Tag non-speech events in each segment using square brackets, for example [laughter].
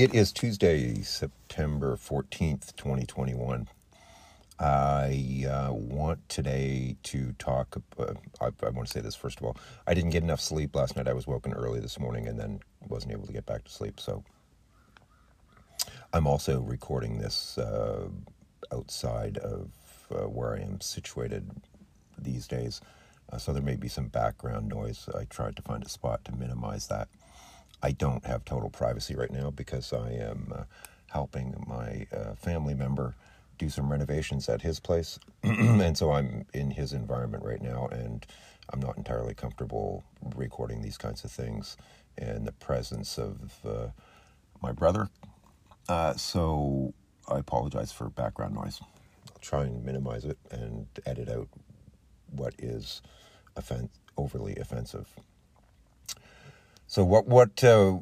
It is Tuesday, September 14th, 2021. I uh, want today to talk. Uh, I, I, want to say this first of all. I didn't get enough sleep last night. I was woken early this morning and then wasn't able to get back to sleep. So I'm also recording this uh, outside of uh, where I am situated these days. Uh, so there may be some background noise. I tried to find a spot to minimize that. I don't have total privacy right now because I am uh, helping my uh, family member do some renovations at his place. [clears throat] and so I'm in his environment right now, and I'm not entirely comfortable recording these kinds of things in the presence of uh, my brother. Uh, so I apologize for background noise. I'll try and minimize it and edit out what is offen- overly offensive. So what what uh,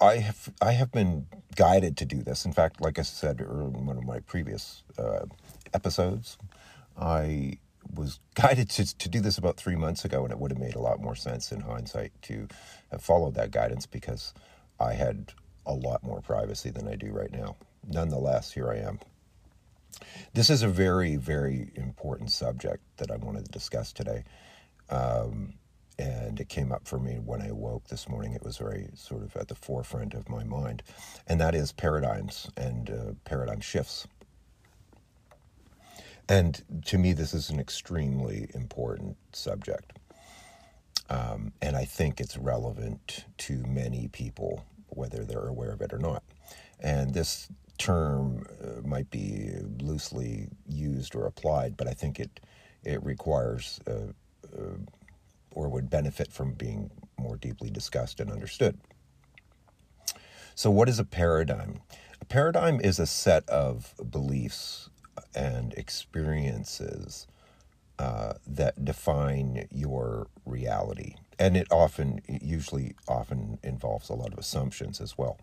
I have I have been guided to do this. In fact, like I said in one of my previous uh, episodes, I was [laughs] guided to, to do this about three months ago, and it would have made a lot more sense in hindsight to have followed that guidance because I had a lot more privacy than I do right now. Nonetheless, here I am. This is a very, very important subject that I wanted to discuss today. Um, and it came up for me when I woke this morning. It was very sort of at the forefront of my mind, and that is paradigms and uh, paradigm shifts. And to me, this is an extremely important subject. Um, and I think it's relevant to many people, whether they're aware of it or not. And this term uh, might be loosely used or applied, but I think it it requires uh, uh or would benefit from being more deeply discussed and understood. So, what is a paradigm? A paradigm is a set of beliefs and experiences uh, that define your reality. And it often, it usually, often involves a lot of assumptions as well.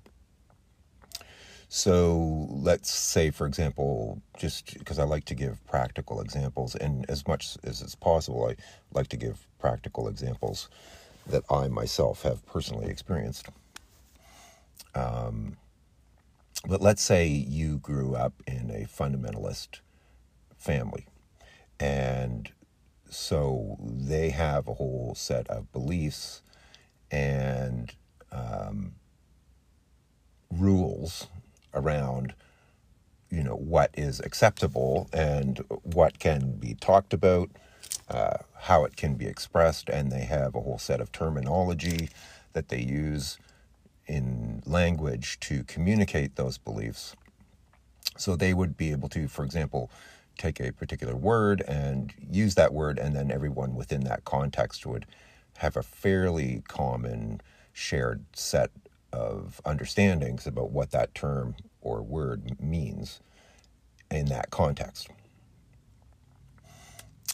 So let's say, for example, just because I like to give practical examples, and as much as it's possible, I like to give practical examples that I myself have personally experienced. Um, but let's say you grew up in a fundamentalist family, and so they have a whole set of beliefs and um, rules around you know what is acceptable and what can be talked about uh, how it can be expressed and they have a whole set of terminology that they use in language to communicate those beliefs. So they would be able to for example take a particular word and use that word and then everyone within that context would have a fairly common shared set of understandings about what that term or word means in that context.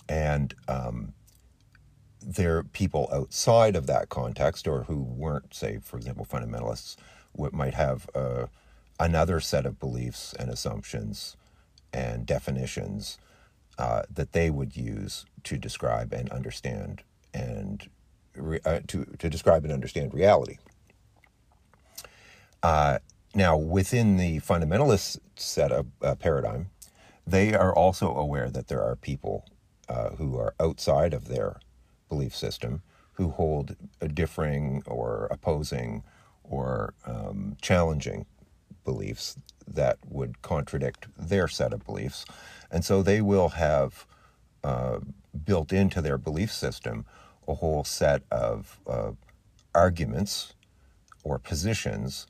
And um, there are people outside of that context or who weren't, say, for example, fundamentalists, what might have uh, another set of beliefs and assumptions and definitions uh, that they would use to describe and understand and re- uh, to, to describe and understand reality. Uh, now, within the fundamentalist set of uh, paradigm, they are also aware that there are people uh, who are outside of their belief system who hold differing or opposing or um, challenging beliefs that would contradict their set of beliefs. And so they will have uh, built into their belief system a whole set of uh, arguments or positions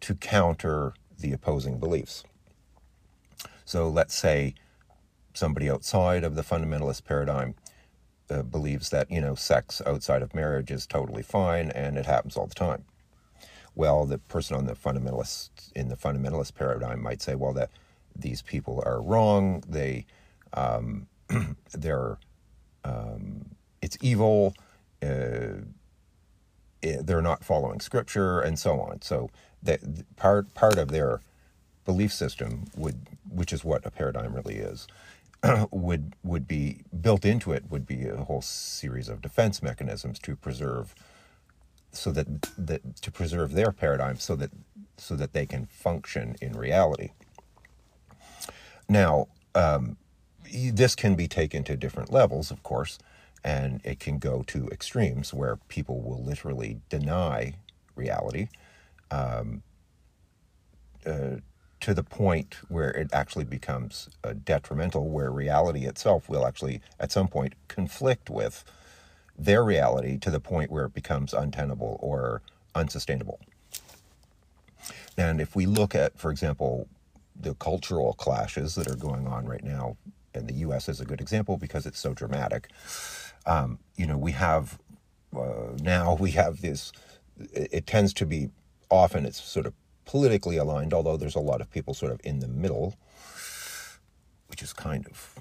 to counter the opposing beliefs. So let's say somebody outside of the fundamentalist paradigm uh, believes that, you know, sex outside of marriage is totally fine and it happens all the time. Well, the person on the fundamentalist in the fundamentalist paradigm might say, well, that these people are wrong. They, um, [clears throat] they're, um, it's evil. Uh, eh, they're not following scripture and so on. So that part part of their belief system would, which is what a paradigm really is, [clears throat] would would be built into it would be a whole series of defense mechanisms to preserve, so that that to preserve their paradigm, so that so that they can function in reality. Now, um, this can be taken to different levels, of course, and it can go to extremes where people will literally deny reality um, uh, to the point where it actually becomes uh, detrimental, where reality itself will actually, at some point, conflict with their reality to the point where it becomes untenable or unsustainable. And if we look at, for example, the cultural clashes that are going on right now, and the U.S. is a good example because it's so dramatic. Um, you know, we have uh, now we have this. It, it tends to be often it's sort of politically aligned, although there's a lot of people sort of in the middle, which is kind of,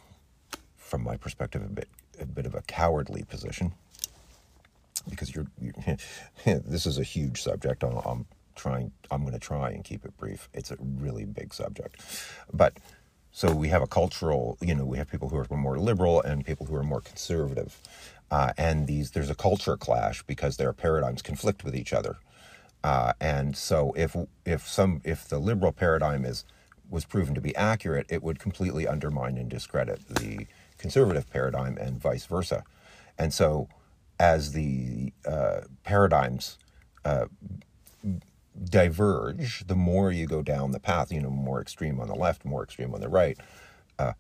from my perspective, a bit a bit of a cowardly position because you're, you're [laughs] this is a huge subject. I'm, I'm trying. I'm going to try and keep it brief. It's a really big subject, but so we have a cultural. You know, we have people who are more liberal and people who are more conservative, uh, and these there's a culture clash because their paradigms conflict with each other. Uh, and so if if some if the liberal paradigm is was proven to be accurate, it would completely undermine and discredit the conservative paradigm and vice versa. And so as the uh, paradigms uh, diverge, the more you go down the path, you know, more extreme on the left, more extreme on the right, uh,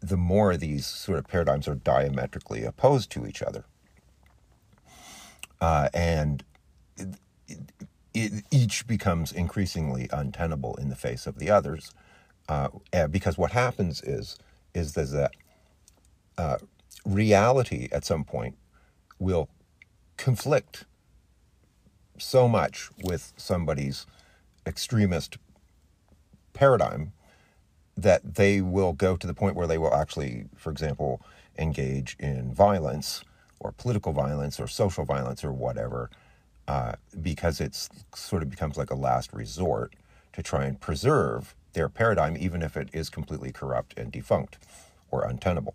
the more these sort of paradigms are diametrically opposed to each other. Uh, and it, each becomes increasingly untenable in the face of the others. Uh, because what happens is, is that uh, reality at some point will conflict so much with somebody's extremist paradigm that they will go to the point where they will actually, for example, engage in violence or political violence or social violence or whatever, uh, because it's sort of becomes like a last resort to try and preserve their paradigm, even if it is completely corrupt and defunct or untenable.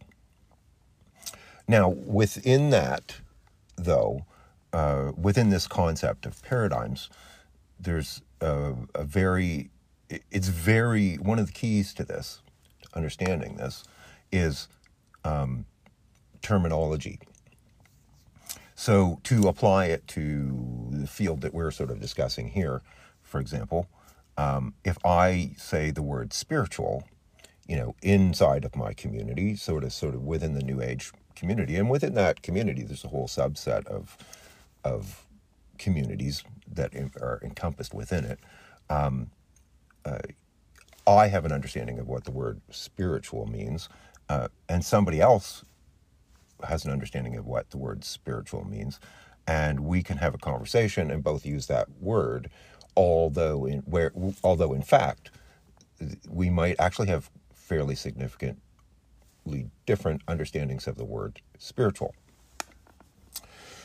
Now, within that, though, uh, within this concept of paradigms, there's a, a, very, it's very, one of the keys to this, understanding this, is um, terminology. So to apply it to the field that we're sort of discussing here, for example, um, if I say the word spiritual, you know, inside of my community, sort of, sort of within the New Age community, and within that community, there's a whole subset of of communities that are encompassed within it. Um, uh, I have an understanding of what the word spiritual means, uh, and somebody else has an understanding of what the word spiritual means, and we can have a conversation and both use that word, although in where although in fact we might actually have fairly significantly different understandings of the word spiritual.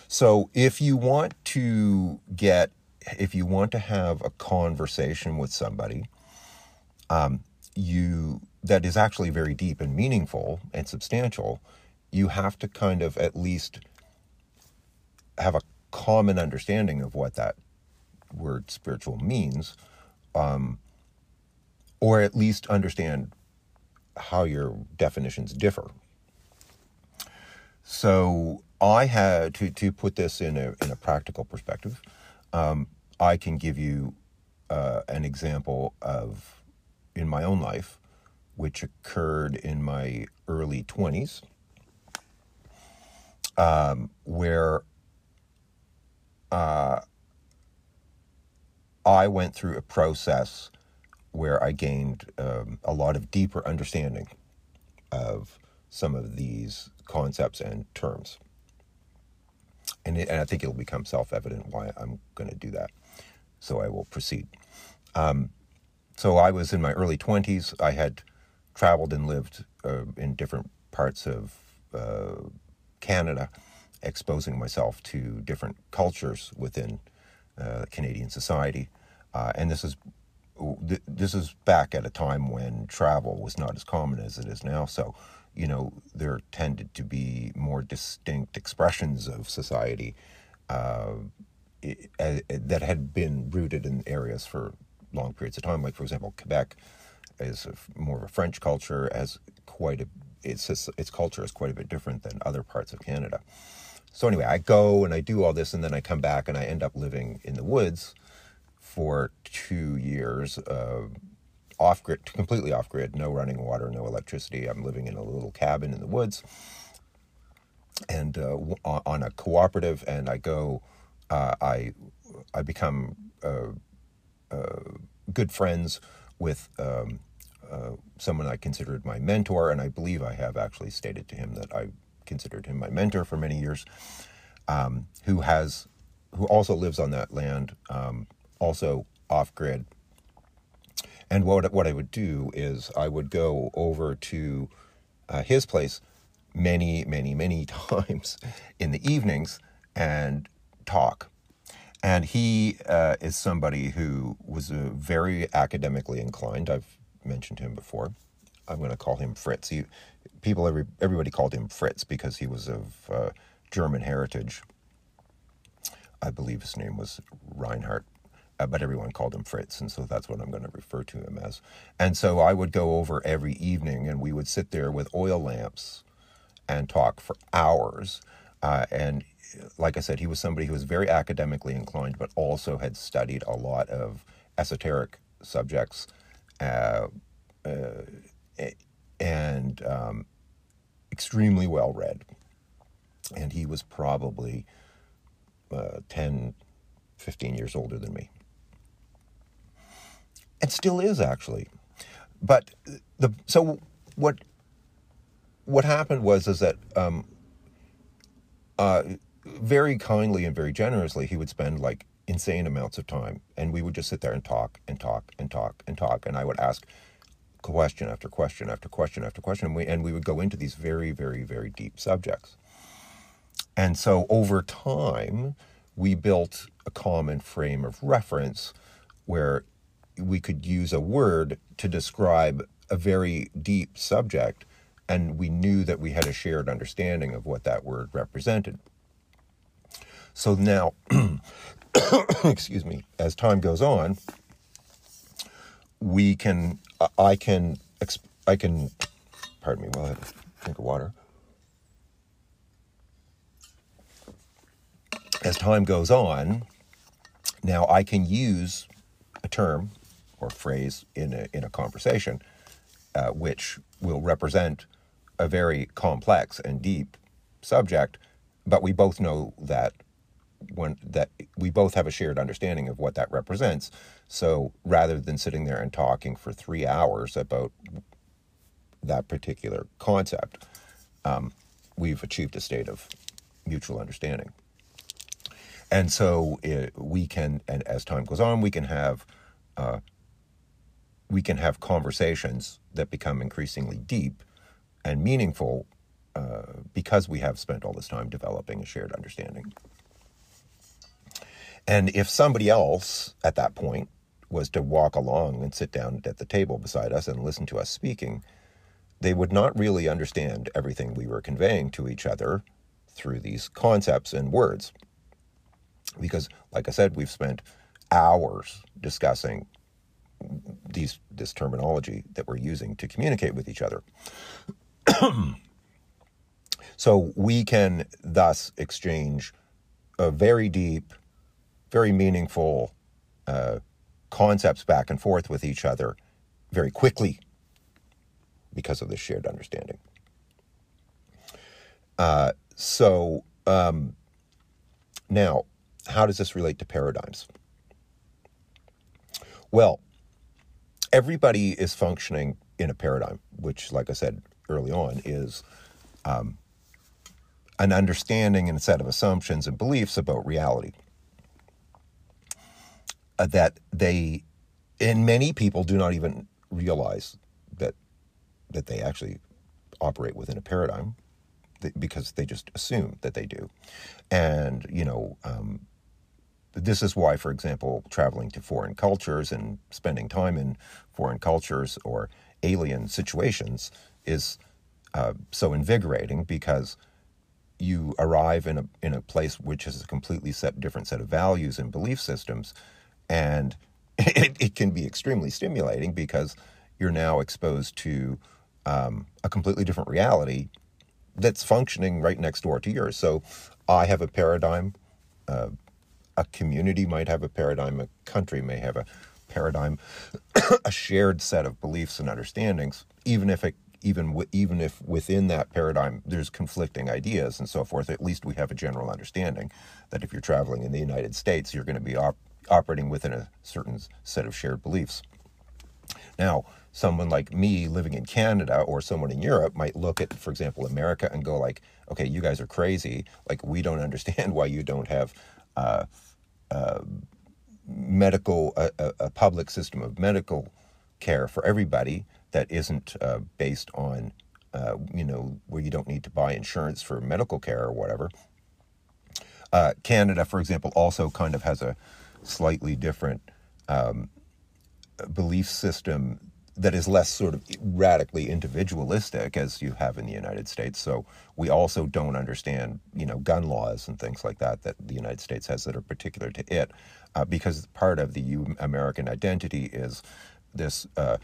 So if you want to get, if you want to have a conversation with somebody, um, you that is actually very deep and meaningful and substantial, you have to kind of at least have a common understanding of what that word spiritual means, um, or at least understand how your definitions differ. So I had to to put this in a in a practical perspective. Um, I can give you uh, an example of in my own life, which occurred in my early twenties, um, where uh, I went through a process where I gained um, a lot of deeper understanding of some of these concepts and terms and, it, and I think it'll become self evident why I'm going to do that. So I will proceed. Um, so I was in my early 20s. I had traveled and lived uh, in different parts of uh, Canada, exposing myself to different cultures within uh, Canadian society. Uh, and this is this is back at a time when travel was not as common as it is now. So you know, there tended to be more distinct expressions of society uh, it, uh, that had been rooted in areas for long periods of time. Like for example, Quebec is a, more of a French culture, has quite a its its culture is quite a bit different than other parts of Canada. So anyway, I go and I do all this, and then I come back and I end up living in the woods for two years, uh, off grid, completely off grid, no running water, no electricity. I'm living in a little cabin in the woods, and uh, on a cooperative. And I go, uh, I I become uh, uh, good friends with um, uh, someone I considered my mentor, and I believe I have actually stated to him that I considered him my mentor for many years, um, who has, who also lives on that land, um, also off grid. And what what I would do is I would go over to uh, his place many, many, many [laughs] times in the evenings and talk and he uh, is somebody who was uh, very academically inclined. I've mentioned him before. I'm going to call him Fritz. He, people, every, everybody called him Fritz because he was of uh, German heritage. I believe his name was Reinhardt, uh, but everyone called him Fritz, and so that's what I'm going to refer to him as. And so I would go over every evening, and we would sit there with oil lamps and talk for hours. Uh, and like I said, he was somebody who was very academically inclined, but also had studied a lot of esoteric subjects, and um, extremely well read. And he was probably uh, 10, 15 years older than me. And still is, actually. But the so what what happened was is that um, uh, very kindly and very generously, he would spend like insane amounts of time. And we would just sit there and talk and talk and talk and talk. And I would ask question after question after question after question. And we, and we would go into these very, very, very deep subjects. And so over time, we built a common frame of reference where we could use a word to describe a very deep subject. And we knew that we had a shared understanding of what that word represented. So now, [clears throat] [coughs] excuse me, as time goes on, we can, I can, I can, pardon me while I have a drink of water. As time goes on, now I can use a term or phrase in a, in a conversation uh, which will represent a very complex and deep subject, but we both know that when that we both have a shared understanding of what that represents. So rather than sitting there and talking for three hours about that particular concept, um, we've achieved a state of mutual understanding. And so it, we can, and as time goes on, we can have uh, we can have conversations that become increasingly deep and meaningful uh, because we have spent all this time developing a shared understanding. And if somebody else at that point was to walk along and sit down at the table beside us and listen to us speaking, they would not really understand everything we were conveying to each other through these concepts and words. Because, like I said, we've spent hours discussing these this terminology that we're using to communicate with each other. [clears throat] so we can thus exchange a very deep very meaningful uh, concepts back and forth with each other very quickly because of this shared understanding. Uh, so, um, now, how does this relate to paradigms? Well, everybody is functioning in a paradigm, which, like I said early on, is um, an understanding and a set of assumptions and beliefs about reality uh, that they, and many people do not even realize that that they actually operate within a paradigm because they just assume that they do, and you know. Um, this is why, for example, traveling to foreign cultures and spending time in foreign cultures or alien situations is uh, so invigorating because you arrive in a in a place which has a completely set different set of values and belief systems and [laughs] it, it can be extremely stimulating because you're now exposed to um, a completely different reality that's functioning right next door to yours. So I have a paradigm, uh, a community might have a paradigm, a country may have a paradigm, [coughs] a shared set of beliefs and understandings, even if it even even if within that paradigm there's conflicting ideas and so forth, at least we have a general understanding that if you're traveling in the United States, you're going to be op- operating within a certain set of shared beliefs. Now, someone like me living in Canada or someone in Europe might look at, for example, America and go like, "Okay, you guys are crazy. Like, we don't [laughs] understand why you don't have." Uh, uh, medical a, a, public system of medical care for everybody that isn't uh, based on uh, you know where you don't need to buy insurance for medical care or whatever. Uh, Canada, for example, also kind of has a slightly different um, belief system that is less sort of radically individualistic as you have in the United States. So we also don't understand, you know, gun laws and things like that that the United States has that are particular to it, uh, because part of the American identity is this uh,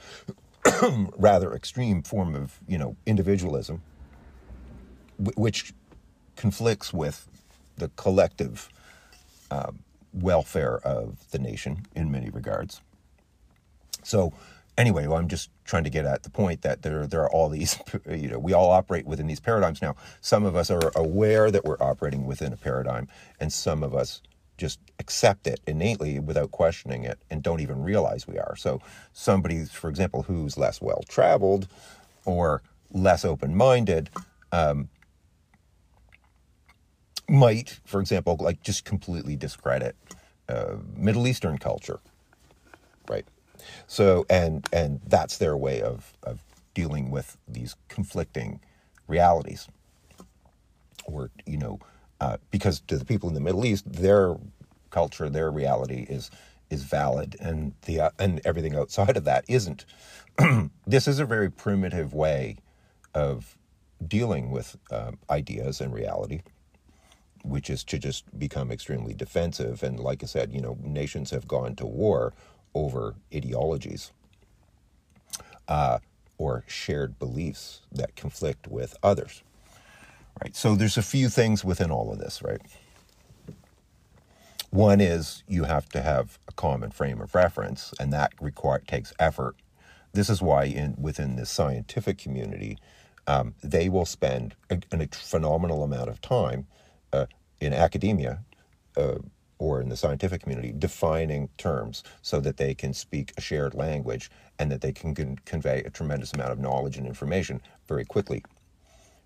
[coughs] rather extreme form of, you know, individualism, which conflicts with the collective uh, welfare of the nation in many regards. So anyway, well, I'm just trying to get at the point that there there are all these, [laughs] you know, we all operate within these paradigms now. Some of us are aware that we're operating within a paradigm, and some of us just accept it innately without questioning it and don't even realize we are. So somebody, for example, who's less well traveled or less open minded. Um, might, for example, like just completely discredit uh, Middle Eastern culture, right? So and and that's their way of of dealing with these conflicting realities. Or you know, uh, because to the people in the Middle East, their culture, their reality is is valid, and the uh, and everything outside of that isn't. [clears throat] this is a very primitive way of dealing with um, ideas and reality which is to just become extremely defensive. And like I said, you know, nations have gone to war over ideologies uh, or shared beliefs that conflict with others. Right. So there's a few things within all of this, right? One is you have to have a common frame of reference, and that require, takes effort. This is why in within the scientific community, um, they will spend a, a, phenomenal amount of time uh, in academia uh, or in the scientific community defining terms so that they can speak a shared language and that they can con- convey a tremendous amount of knowledge and information very quickly.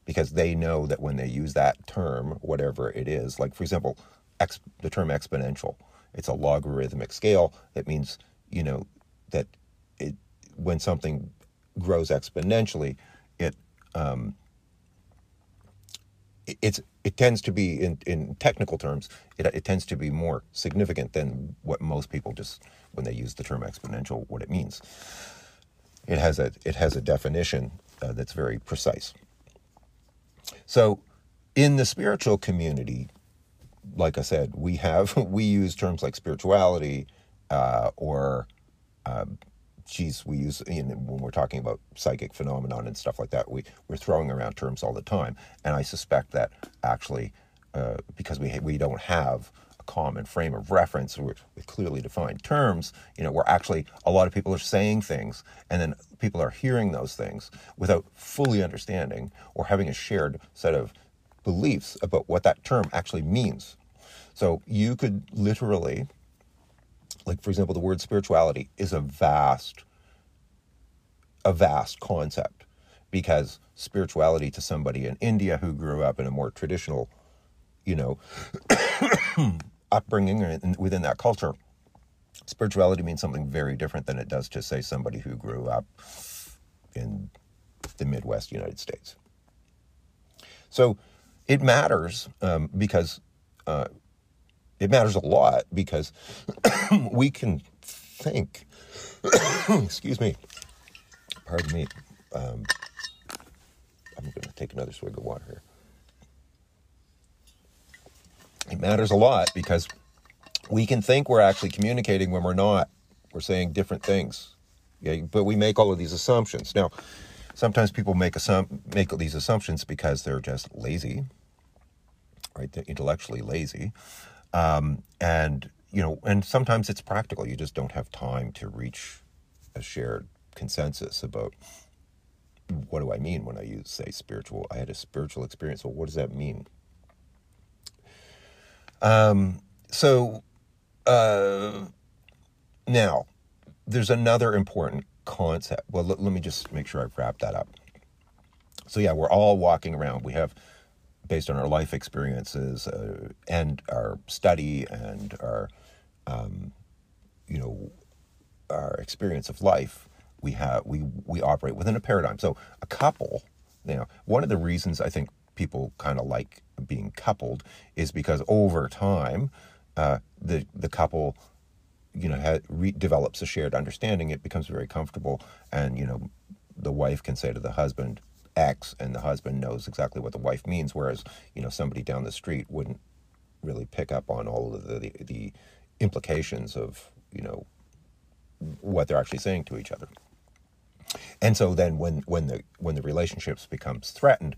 Because they know that when they use that term, whatever it is, like for example, ex- the term exponential, it's a logarithmic scale. That means, you know, that it, when something grows exponentially, it um, it's it tends to be in, in technical terms it, it tends to be more significant than what most people just when they use the term exponential what it means. It has a it has a definition uh, that's very precise. So in the spiritual community like i said we have [laughs] we use terms like spirituality uh, or uh, geez, we use you know, when we're talking about psychic phenomenon and stuff like that. We we're throwing around terms all the time, and I suspect that actually uh, because we we don't have a common frame of reference with, clearly defined terms, you know, we're actually a lot of people are saying things, and then people are hearing those things without fully understanding or having a shared set of beliefs about what that term actually means. So you could literally like for example the word spirituality is a vast a vast concept because spirituality to somebody in India who grew up in a more traditional you know [coughs] upbringing within that culture spirituality means something very different than it does to say somebody who grew up in the Midwest United States. So it matters um, because uh, it matters a lot because [coughs] we can think, [coughs] excuse me, pardon me, um, I'm going to take another swig of water here. It matters a lot because we can think we're actually communicating when we're not. We're saying different things. Yeah, but we make all of these assumptions. Now, sometimes people make assum- make these assumptions because they're just lazy, right? They're intellectually lazy, um, and you know, and sometimes it's practical. You just don't have time to reach a shared consensus about what do I mean when I use say spiritual. I had a spiritual experience. Well, what does that mean? Um, so uh, now there's another important concept. Well, let, let me just make sure I've wrapped that up. So yeah, we're all walking around. We have based on our life experiences uh, and our study and our um, you know our experience of life we have we we operate within a paradigm. So a couple you know one of the reasons i think people kind of like being coupled is because over time uh, the the couple you know ha- re- develops a shared understanding. It becomes very comfortable and you know the wife can say to the husband X, and the husband knows exactly what the wife means, whereas you know somebody down the street wouldn't really pick up on all of the, the, the implications of you know what they're actually saying to each other. And so then when when the when the relationships becomes threatened,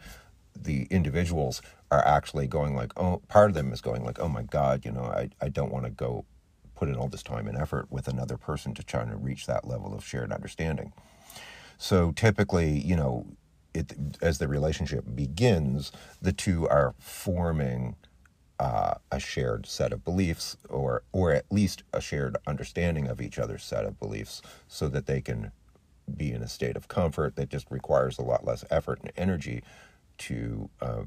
the individuals are actually going like, oh, part of them is going like, oh my God, you know, I, I don't want to go put in all this time and effort with another person to try to reach that level of shared understanding. So typically, you know, it, as the relationship begins, the two are forming uh, a shared set of beliefs, or or at least a shared understanding of each other's set of beliefs, so that they can be in a state of comfort that just requires a lot less effort and energy to uh,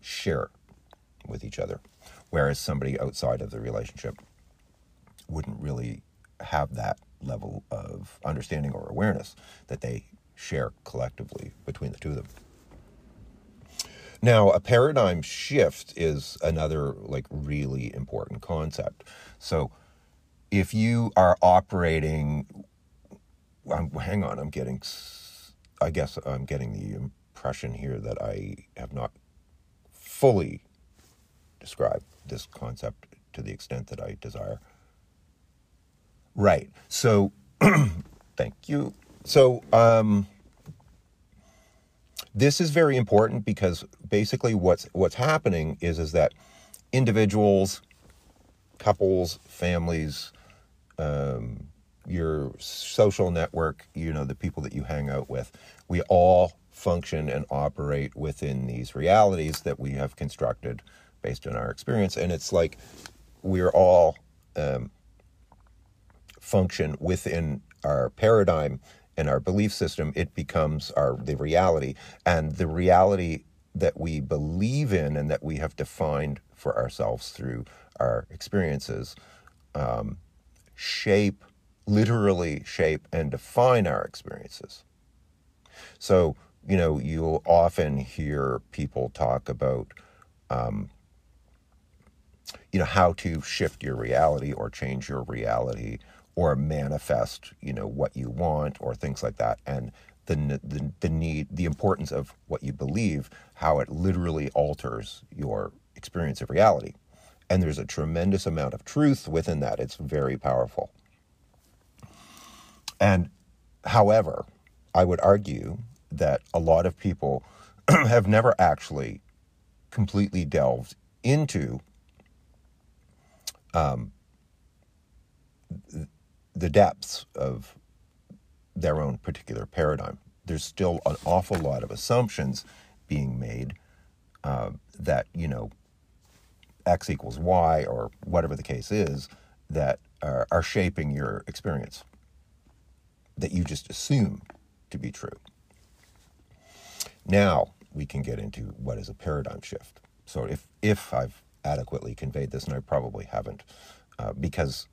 share with each other. Whereas somebody outside of the relationship wouldn't really have that level of understanding or awareness that they share collectively between the two of them. Now, a paradigm shift is another like really important concept. So, if you are operating, I'm, hang on, I'm getting, I guess I'm getting the impression here that I have not fully described this concept to the extent that I desire. Right. So, [clears throat] thank you. So, um, this is very important because basically what's what's happening is is that individuals, couples, families, um, your social network, you know, the people that you hang out with, we all function and operate within these realities that we have constructed based on our experience, and it's like we're all um, function within our paradigm and our belief system, it becomes our the reality. And the reality that we believe in and that we have defined for ourselves through our experiences um, shape, literally shape and define our experiences. So, you know, you'll often hear people talk about, um, you know, how to shift your reality or change your reality or manifest, you know, what you want or things like that. And the, the, the need, the importance of what you believe, how it literally alters your experience of reality. And there's a tremendous amount of truth within that. It's very powerful. And however, I would argue that a lot of people [clears throat] have never actually completely delved into um, the depths of their own particular paradigm. There's still an awful lot of assumptions being made uh, that, you know, X equals Y or whatever the case is that are, are shaping your experience that you just assume to be true. Now we can get into what is a paradigm shift. So if if I've adequately conveyed this, and I probably haven't, uh, because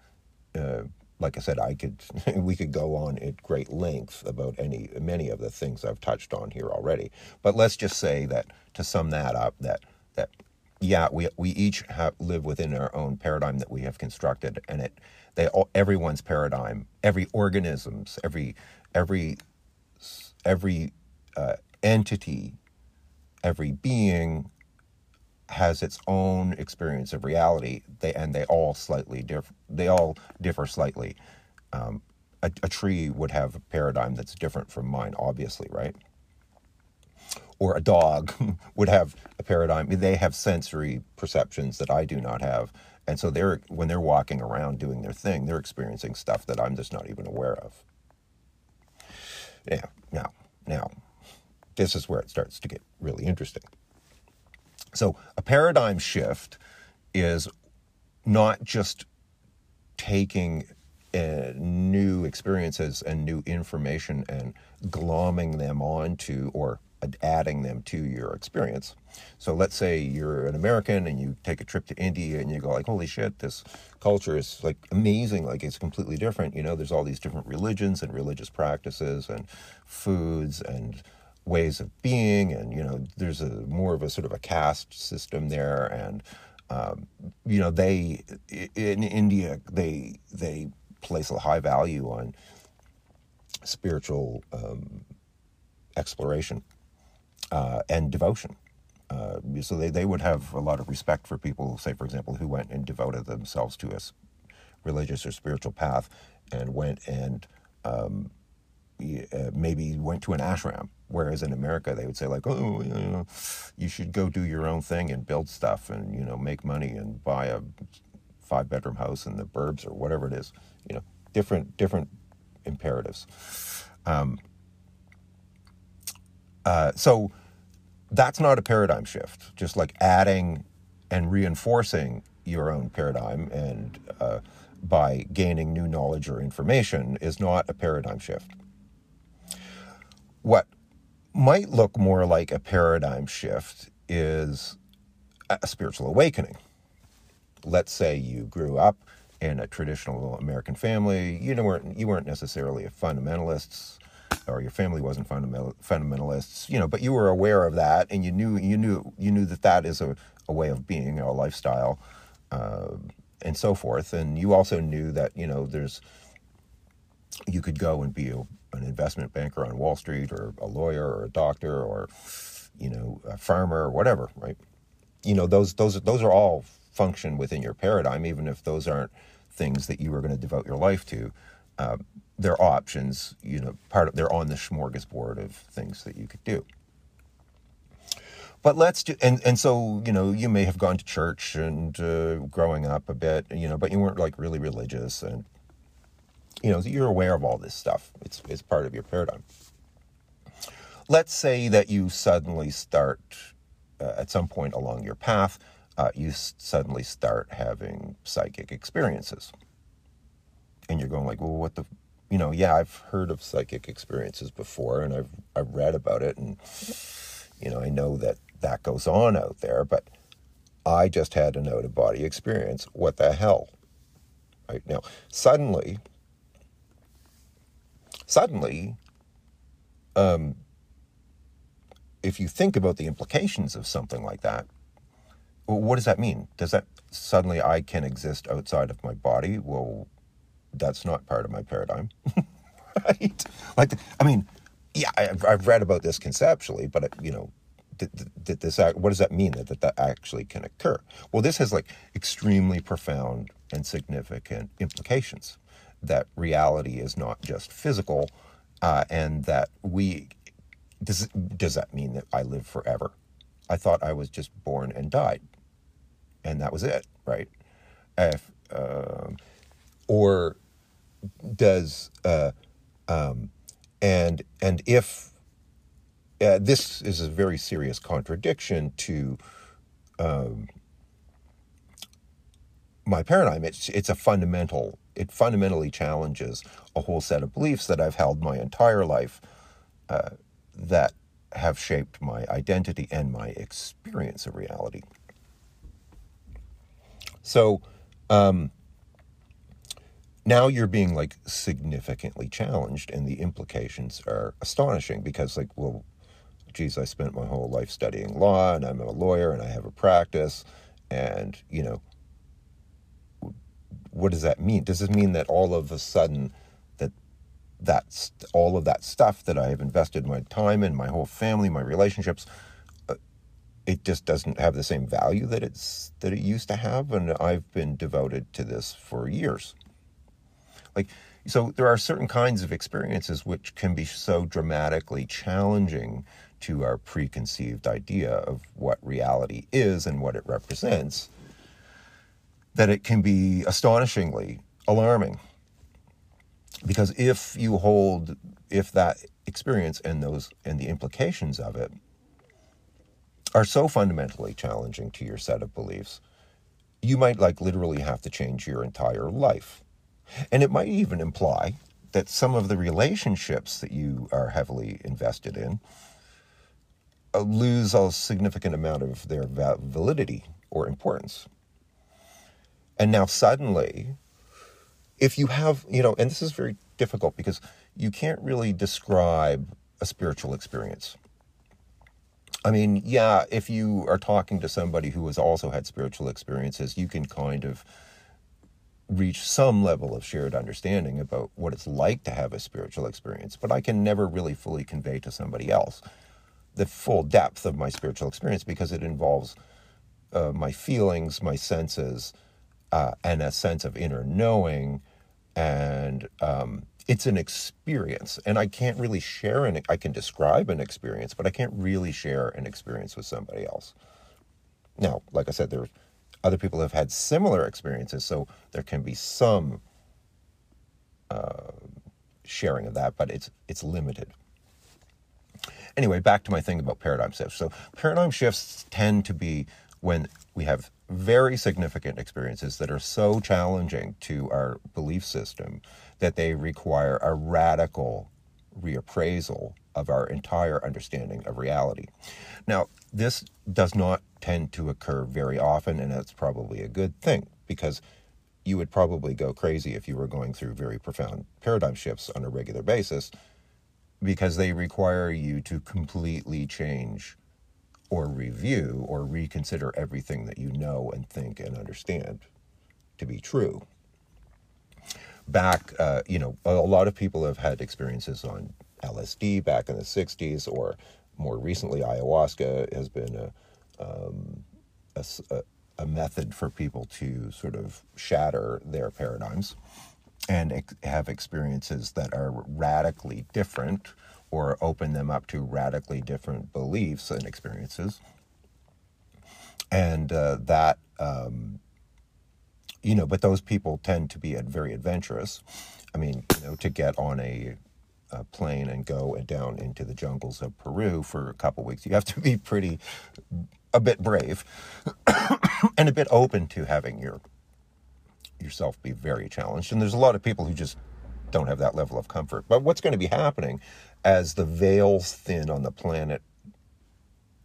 uh, like I said, I could [laughs] we could go on at great length about any many of the things I've touched on here already. But let's just say that to sum that up, that that yeah, we we each have, live within our own paradigm that we have constructed, and it they all, everyone's paradigm, every organism's, every every every uh, entity, every being has its own experience of reality. They and they all slightly differ. They all differ slightly. Um, a, a tree would have a paradigm that's different from mine, obviously, right? Or a dog [laughs] would have a paradigm. They have sensory perceptions that I do not have. And so they're when they're walking around doing their thing, they're experiencing stuff that I'm just not even aware of. Yeah, now, now, this is where it starts to get really interesting. So a paradigm shift is not just taking uh, new experiences and new information and glomming them onto or adding them to your experience. So let's say you're an American and you take a trip to India and you go like, holy shit, this culture is like amazing. Like it's completely different. You know, there's all these different religions and religious practices and foods and ways of being. And, you know, there's a more of a sort of a caste system there. And, um, you know, they, in India, they, they place a high value on spiritual um, exploration uh, and devotion. Uh, so they, they would have a lot of respect for people, say, for example, who went and devoted themselves to a religious or spiritual path and went and um, uh, maybe went to an ashram. Whereas in America, they would say like, oh, you know, you should go do your own thing and build stuff and you know make money and buy a five bedroom house in the burbs or whatever it is. You know, different different imperatives. Um, uh, so that's not a paradigm shift. Just like adding and reinforcing your own paradigm and uh, by gaining new knowledge or information is not a paradigm shift. What might look more like a paradigm shift is a spiritual awakening. Let's say you grew up in a traditional American family. You weren't you weren't necessarily a fundamentalist or your family wasn't fundamental, fundamentalists, you know, but you were aware of that and you knew you knew you knew that that is a, a way of being, a lifestyle, uh, and so forth. And you also knew that you know there's you could go and be an investment banker on Wall Street or a lawyer or a doctor or you know a farmer or whatever, right? You know those those those are all function within your paradigm, even if those aren't things that you are going to devote your life to. Uh, their options, you know, part of they're on the smorgasbord of things that you could do. But let's do, and and so you know, you may have gone to church and uh, growing up a bit, you know, but you weren't like really religious, and you know, you're aware of all this stuff. It's it's part of your paradigm. Let's say that you suddenly start uh, at some point along your path, uh, you suddenly start having psychic experiences and you're going like, well, what the you know, yeah, I've heard of psychic experiences before and I've I've read about it and you know, I know that that goes on out there, but I just had an out of body experience. What the hell? Right now, suddenly suddenly um if you think about the implications of something like that, what does that mean? Does that suddenly I can exist outside of my body? Well, that's not part of my paradigm, [laughs] right? Like, I mean, yeah, I've, read about this conceptually, but it, you know, did, this what does that mean that that actually can occur? Well, this has like extremely profound and significant implications. That reality is not just physical, uh, and that we does does that mean that I live forever? I thought I was just born and died, and that was it, right? If, um, or does uh, um, and and if uh, this is a very serious contradiction to um, my paradigm. It's it's a fundamental. It fundamentally challenges a whole set of beliefs that I've held my entire life uh, that have shaped my identity and my experience of reality. So, um, now you're being like significantly challenged and the implications are astonishing because like well geez i spent my whole life studying law and i'm a lawyer and i have a practice and you know what does that mean? Does it mean that all of a sudden that that's all of that stuff that i have invested my time in my whole family my relationships uh, it just doesn't have the same value that it's that it used to have? And i've been devoted to this for years. Like, So there are certain kinds of experiences which can be so dramatically challenging to our preconceived idea of what reality is and what it represents that it can be astonishingly alarming. Because if you hold, if that experience and those and the implications of it are so fundamentally challenging to your set of beliefs, you might like literally have to change your entire life. And it might even imply that some of the relationships that you are heavily invested in uh, lose a significant amount of their validity or importance. And now suddenly, if you have, you know, and this is very difficult because you can't really describe a spiritual experience. I mean, yeah, if you are talking to somebody who has also had spiritual experiences, you can kind of reach some level of shared understanding about what it's like to have a spiritual experience. But I can never really fully convey to somebody else the full depth of my spiritual experience because it involves uh, my feelings, my senses, uh, and a sense of inner knowing. And um, it's an experience. And I can't really share an, I can describe an experience, but I can't really share an experience with somebody else. Now, like I said, there are other people have had similar experiences, so there can be some uh, sharing of that, but it's it's limited. Anyway, back to my thing about paradigm shifts. So paradigm shifts tend to be when we have very significant experiences that are so challenging to our belief system that they require a radical reappraisal of our entire understanding of reality. Now, this does not tend to occur very often, and that's probably a good thing because you would probably go crazy if you were going through very profound paradigm shifts on a regular basis because they require you to completely change or review or reconsider everything that you know and think and understand to be true. Back, uh, you know, a lot of people have had experiences on LSD back in the 60s, or more recently, ayahuasca has been a, um, a, a method for people to sort of shatter their paradigms and ex- have experiences that are radically different or open them up to radically different beliefs and experiences. And uh, that, um, you know, but those people tend to be very adventurous. I mean, you know, to get on a, a plane and go and down into the jungles of Peru for a couple weeks, you have to be pretty, a bit brave, [coughs] and a bit open to having your yourself be very challenged. And there's a lot of people who just don't have that level of comfort. But what's going to be happening as the veils thin on the planet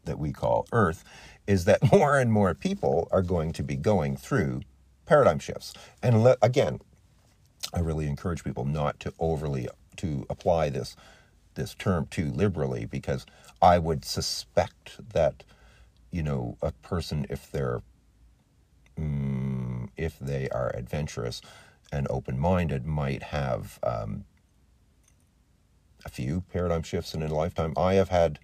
that we call Earth is that [laughs] more and more people are going to be going through paradigm shifts. And le- again, I really encourage people not to overly to apply this this term too liberally because I would suspect that you know a person if they're um, if they are adventurous and open-minded might have um, a few paradigm shifts in a lifetime. I have had,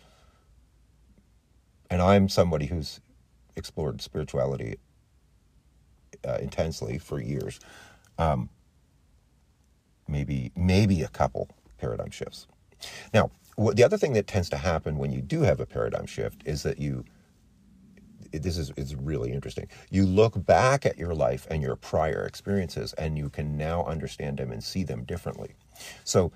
and I'm somebody who's explored spirituality uh, intensely for years. Um, maybe maybe a couple paradigm shifts. Now, the other thing that tends to happen when you do have a paradigm shift is that you this is, is really interesting. You look back at your life and your prior experiences, and you can now understand them and see them differently. So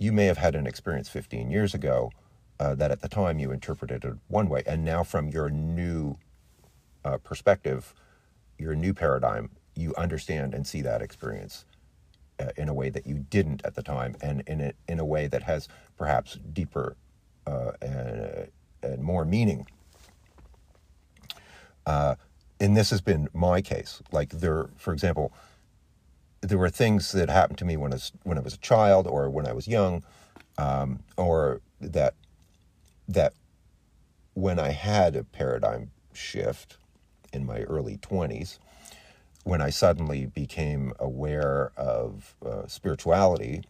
you may have had an experience 15 years ago uh, that at the time you interpreted it one way, and now from your new uh, perspective, your new paradigm, you understand and see that experience uh, in a way that you didn't at the time, and in a, in a way that has perhaps deeper uh, and, and, more meaning. Uh, and this has been my case. Like there, for example, there were things that happened to me when I was, when I was a child or when I was young, um, or that that when I had a paradigm shift in my early twenties, when I suddenly became aware of uh, spirituality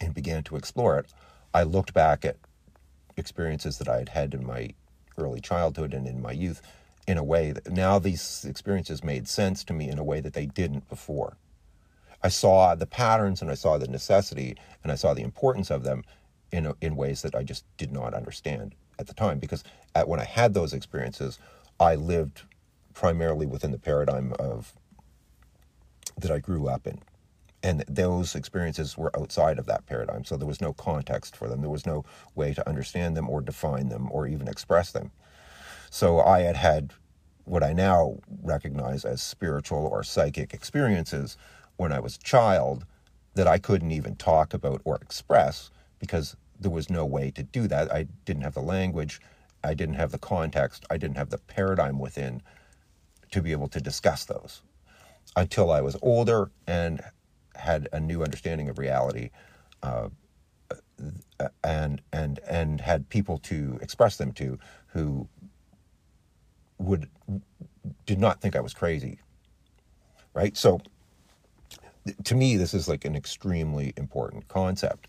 and began to explore it, I looked back at experiences that I had had in my early childhood and in my youth in a way that now these experiences made sense to me in a way that they didn't before. I saw the patterns and I saw the necessity and I saw the importance of them in in ways that I just did not understand at the time because at, when I had those experiences, I lived primarily within the paradigm of that I grew up in. And those experiences were outside of that paradigm. So there was no context for them. There was no way to understand them or define them or even express them. So I had had what I now recognize as spiritual or psychic experiences when I was a child that I couldn't even talk about or express because there was no way to do that. I didn't have the language, I didn't have the context, I didn't have the paradigm within to be able to discuss those until I was older and had a new understanding of reality. Uh, and and and had people to express them to who would did not think I was crazy. Right? So to me this is like an extremely important concept.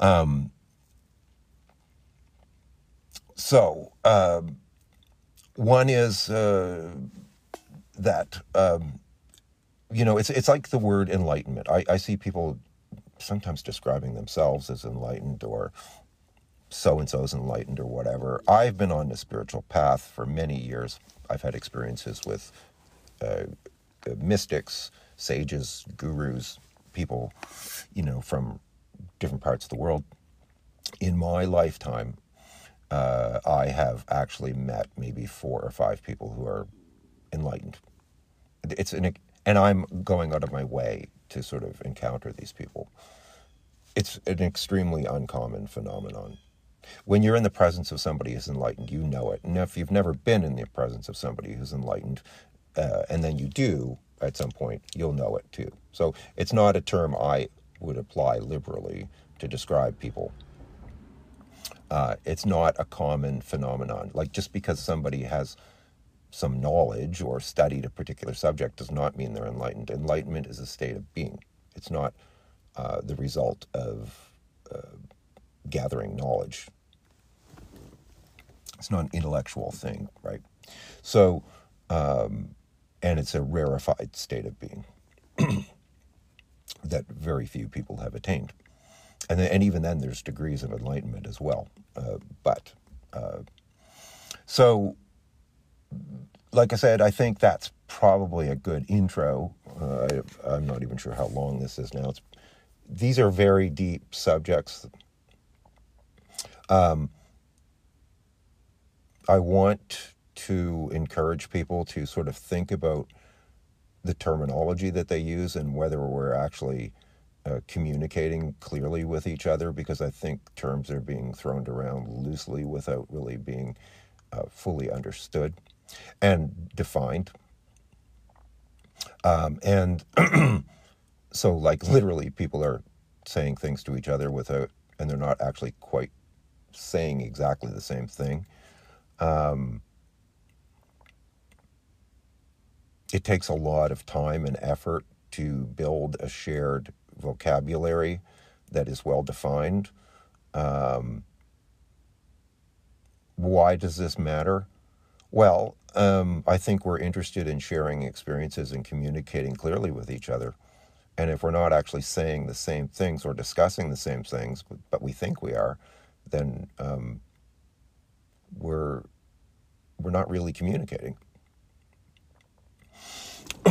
Um so um, one is uh, that um, you know it's it's like the word enlightenment. I, I see people sometimes describing themselves as enlightened or so and so's enlightened or whatever. I've been on the spiritual path for many years. I've had experiences with uh, mystics, sages, gurus, people, you know, from different parts of the world. In my lifetime, uh, I have actually met maybe four or five people who are enlightened. It's an, and I'm going out of my way to sort of encounter these people. It's an extremely uncommon phenomenon when you're in the presence of somebody who's enlightened, you know it. And if you've never been in the presence of somebody who's enlightened, uh, and then you do at some point, you'll know it too. So it's not a term I would apply liberally to describe people. Uh, it's not a common phenomenon. Like just because somebody has some knowledge or studied a particular subject does not mean they're enlightened. Enlightenment is a state of being. It's not uh, the result of uh, gathering knowledge. It's not an intellectual thing, right? So, um, and it's a rarefied state of being that very few people have attained. And, then, and even then, there's degrees of enlightenment as well. Uh, but, uh, so, like I said, I think that's probably a good intro. Uh, I, am not even sure how long this is now. It's, these are very deep subjects um, I want to encourage people to sort of think about the terminology that they use and whether we're actually uh, communicating clearly with each other because I think terms are being thrown around loosely without really being uh, fully understood and defined. Um, and [clears throat] so, like, literally, people are saying things to each other without, and they're not actually quite saying exactly the same thing. Um, it takes a lot of time and effort to build a shared vocabulary that is well defined. Um, why does this matter? Well, um, I think we're interested in sharing experiences and communicating clearly with each other. And if we're not actually saying the same things or discussing the same things, but we think we are, then um, we're we're not really communicating.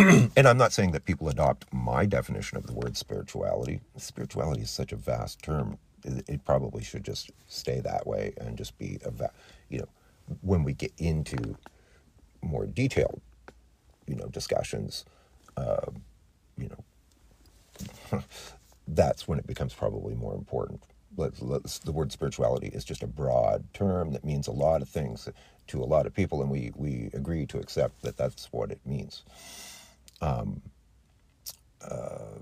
[clears throat] and I'm not saying that people adopt my definition of the word spirituality. Spirituality is such a vast term; it, probably should just stay that way and just be a, va- you know, when we get into more detailed, you know, discussions, uh, you know, [laughs] that's when it becomes probably more important the word spirituality is just a broad term that means a lot of things to a lot of people, and we, we agree to accept that that's what it means. Um, uh,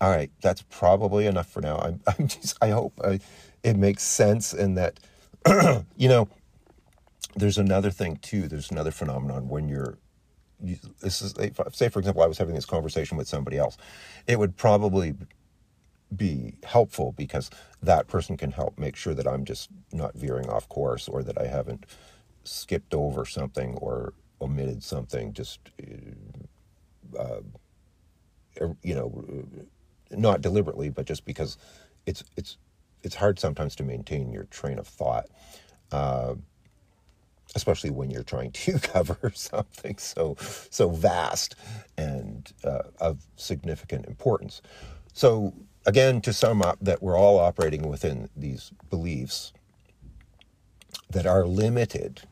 all right, that's probably enough for now. I'm, [laughs] I'm just, I hope I, it makes sense and that, [clears throat] you know, there's another thing too. There's another phenomenon when you're, you, this is, say, for example, I was having this conversation with somebody else. It would probably be helpful because that person can help make sure that I'm just not veering off course or that I haven't skipped over something or omitted something just uh, you know, not deliberately, but just because it's it's it's hard sometimes to maintain your train of thought, uh, especially when you're trying to [laughs] cover something so so vast and uh, of significant importance. So again, to sum up, that we're all operating within these beliefs that are limited,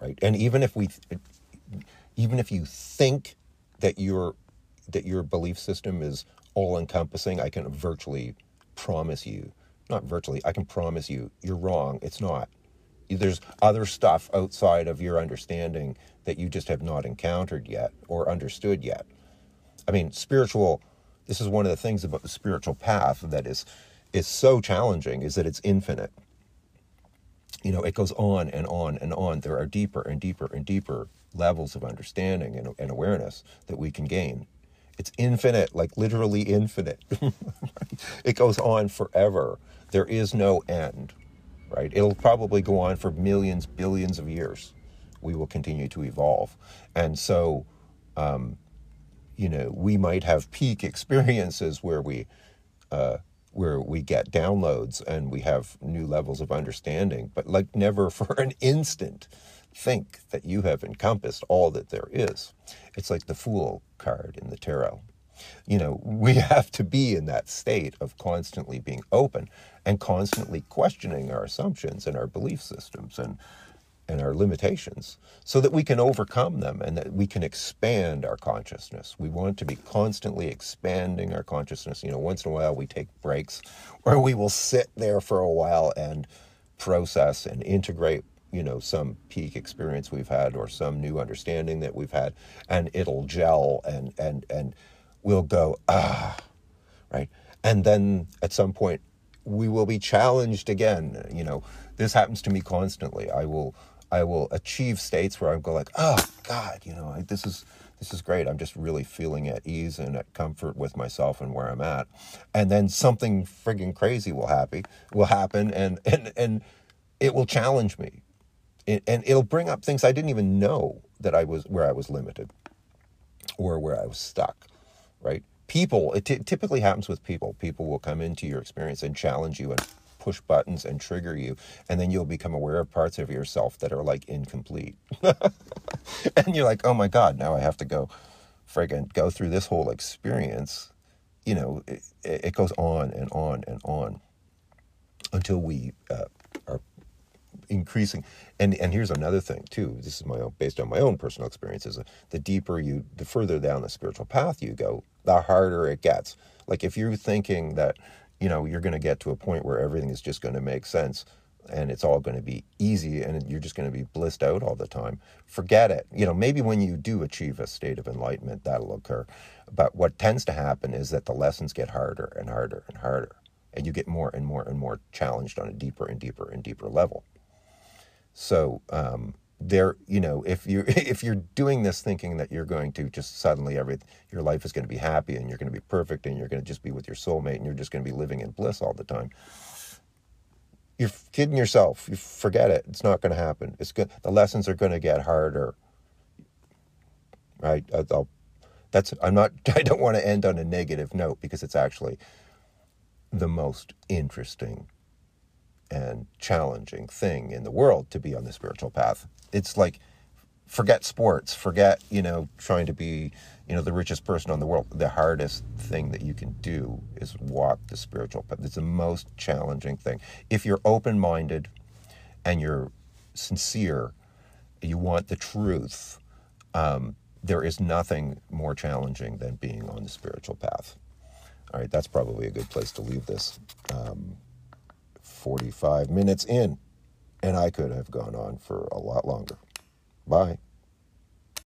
right? And even if we, even if you think that your that your belief system is all encompassing, I can virtually promise you, not virtually, I can promise you, you're wrong. It's not. There's other stuff outside of your understanding that you just have not encountered yet or understood yet. I mean, spiritual, this is one of the things about the spiritual path that is is so challenging is that it's infinite. You know, it goes on and on and on. There are deeper and deeper and deeper levels of understanding and, and awareness that we can gain it's infinite, like literally infinite. [laughs] it goes on forever. There is no end, right? It'll probably go on for millions, billions of years. We will continue to evolve. And so, um, you know, we might have peak [laughs] experiences where we, uh, where we get downloads and we have new levels of understanding, but like never [laughs] for an instant think that you have encompassed all that there is. It's like the Fool card in the tarot. You know, [laughs] we have to be in that state of constantly being open and constantly questioning our assumptions and our belief systems and and our limitations so that we can overcome them and that we can expand our consciousness. We want to be constantly expanding our consciousness. You know, once in a while we take breaks where we will sit there for a while and process and integrate you know some peak experience we've had or some new understanding that we've had and it'll gel and and and we'll go ah right and then at some point we will be challenged again you know this happens to me constantly i will i will achieve states where i go like oh god you know I, this is this is great i'm just really feeling at ease and at comfort with myself and where i'm at and then something frigging crazy will happen will happen and and and it will challenge me and it'll bring up things I didn't even know that I was where I was limited or where I was stuck, right? People, it t- typically happens with people. People will come into your experience and challenge you and push buttons and trigger you, and then you'll become aware of parts of yourself that are like incomplete. [laughs] and you're like, oh my God, now I have to go friggin' go through this whole experience. You know, it, it goes on and on and on until we uh, are increasing and and here's another thing too this is my own based on my own personal experiences the deeper you the further down the spiritual path you go the harder it gets like if you're thinking that you know you're going to get to a point where everything is just going to make sense and it's all going to be easy and you're just going to be blissed out all the time. Forget it. You know maybe when you do achieve a state of enlightenment that'll occur. But what tends to happen is that the lessons get harder and harder and harder and you get more and more and more challenged on a deeper and deeper and deeper level. So um, there, you know, if you [laughs] if you're doing this thinking that you're going to just suddenly every your life is going to be happy and you're going to be perfect and you're going to just be with your soulmate and you're just going to be living in bliss all the time, you're kidding yourself. You forget it. It's not going to happen. It's good. The lessons are going to get harder. Right? I'll, that's. I'm not. [laughs] I don't want to end on a negative note because it's actually the most interesting and challenging thing in the world to be on the spiritual path. It's like forget sports, forget, you know, trying to be, you know, the richest person on the world. The hardest thing that you can do is walk the spiritual path. It's the most challenging thing. If you're open-minded and you're sincere, you want the truth, um, there is nothing more challenging than being on the spiritual path. All right, that's probably a good place to leave this. Um, 45 minutes in, and I could have gone on for a lot longer. Bye.